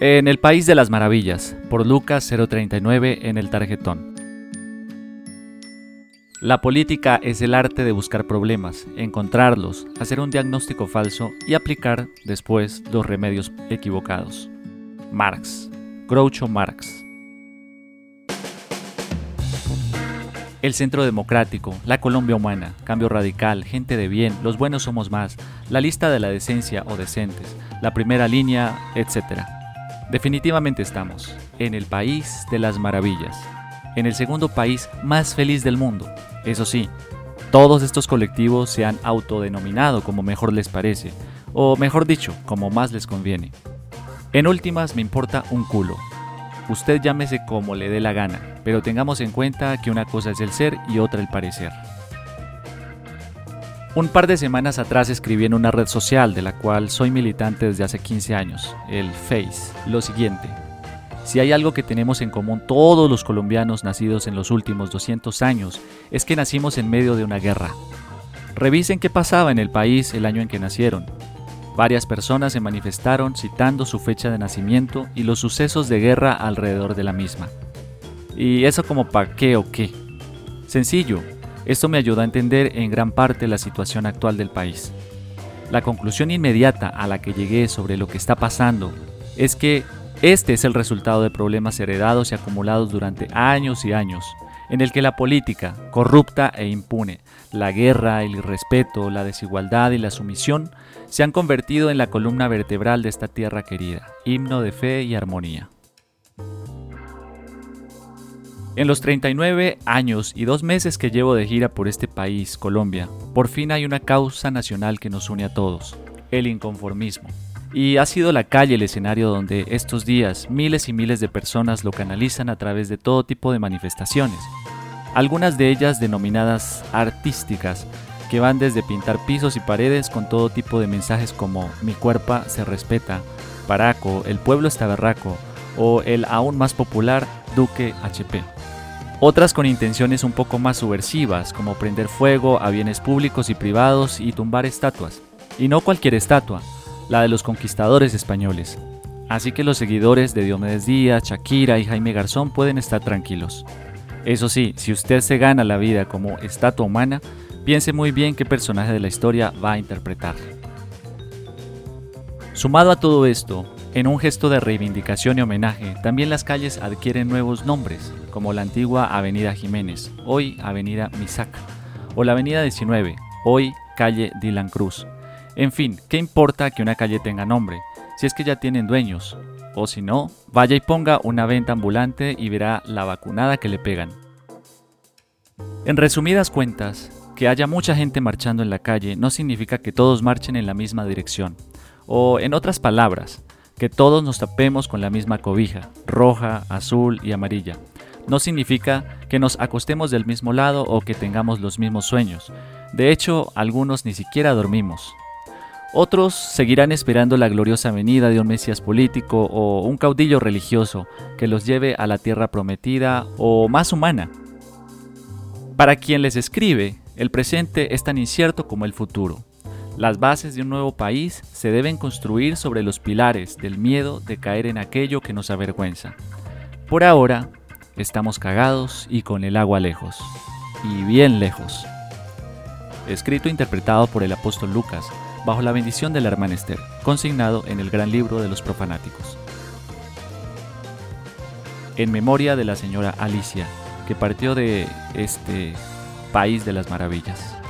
En el País de las Maravillas, por Lucas 039 en el tarjetón. La política es el arte de buscar problemas, encontrarlos, hacer un diagnóstico falso y aplicar después los remedios equivocados. Marx, Groucho Marx. El Centro Democrático, la Colombia Humana, Cambio Radical, Gente de Bien, Los Buenos Somos Más, la lista de la decencia o decentes, la primera línea, etc. Definitivamente estamos en el país de las maravillas, en el segundo país más feliz del mundo. Eso sí, todos estos colectivos se han autodenominado como mejor les parece, o mejor dicho, como más les conviene. En últimas me importa un culo. Usted llámese como le dé la gana, pero tengamos en cuenta que una cosa es el ser y otra el parecer. Un par de semanas atrás escribí en una red social de la cual soy militante desde hace 15 años, el Face, lo siguiente. Si hay algo que tenemos en común todos los colombianos nacidos en los últimos 200 años, es que nacimos en medio de una guerra. Revisen qué pasaba en el país el año en que nacieron. Varias personas se manifestaron citando su fecha de nacimiento y los sucesos de guerra alrededor de la misma. ¿Y eso como pa' qué o qué? Sencillo, esto me ayudó a entender en gran parte la situación actual del país. La conclusión inmediata a la que llegué sobre lo que está pasando es que este es el resultado de problemas heredados y acumulados durante años y años, en el que la política, corrupta e impune, la guerra, el irrespeto, la desigualdad y la sumisión se han convertido en la columna vertebral de esta tierra querida, himno de fe y armonía. En los 39 años y dos meses que llevo de gira por este país, Colombia, por fin hay una causa nacional que nos une a todos, el inconformismo. Y ha sido la calle el escenario donde estos días miles y miles de personas lo canalizan a través de todo tipo de manifestaciones, algunas de ellas denominadas artísticas, que van desde pintar pisos y paredes con todo tipo de mensajes como mi cuerpo se respeta, Paraco, el pueblo está berraco o el aún más popular Duque HP otras con intenciones un poco más subversivas, como prender fuego a bienes públicos y privados y tumbar estatuas. Y no cualquier estatua, la de los conquistadores españoles. Así que los seguidores de Diomedes Díaz, Shakira y Jaime Garzón pueden estar tranquilos. Eso sí, si usted se gana la vida como estatua humana, piense muy bien qué personaje de la historia va a interpretar. Sumado a todo esto, en un gesto de reivindicación y homenaje, también las calles adquieren nuevos nombres, como la antigua Avenida Jiménez, hoy Avenida Misaca, o la Avenida 19, hoy Calle Dylan Cruz. En fin, ¿qué importa que una calle tenga nombre, si es que ya tienen dueños? O si no, vaya y ponga una venta ambulante y verá la vacunada que le pegan. En resumidas cuentas, que haya mucha gente marchando en la calle no significa que todos marchen en la misma dirección. O en otras palabras, que todos nos tapemos con la misma cobija, roja, azul y amarilla. No significa que nos acostemos del mismo lado o que tengamos los mismos sueños. De hecho, algunos ni siquiera dormimos. Otros seguirán esperando la gloriosa venida de un Mesías político o un caudillo religioso que los lleve a la tierra prometida o más humana. Para quien les escribe, el presente es tan incierto como el futuro. Las bases de un nuevo país se deben construir sobre los pilares del miedo de caer en aquello que nos avergüenza. Por ahora, estamos cagados y con el agua lejos. Y bien lejos. Escrito e interpretado por el apóstol Lucas, bajo la bendición de la hermana Esther, consignado en el gran libro de los profanáticos. En memoria de la señora Alicia, que partió de este país de las maravillas.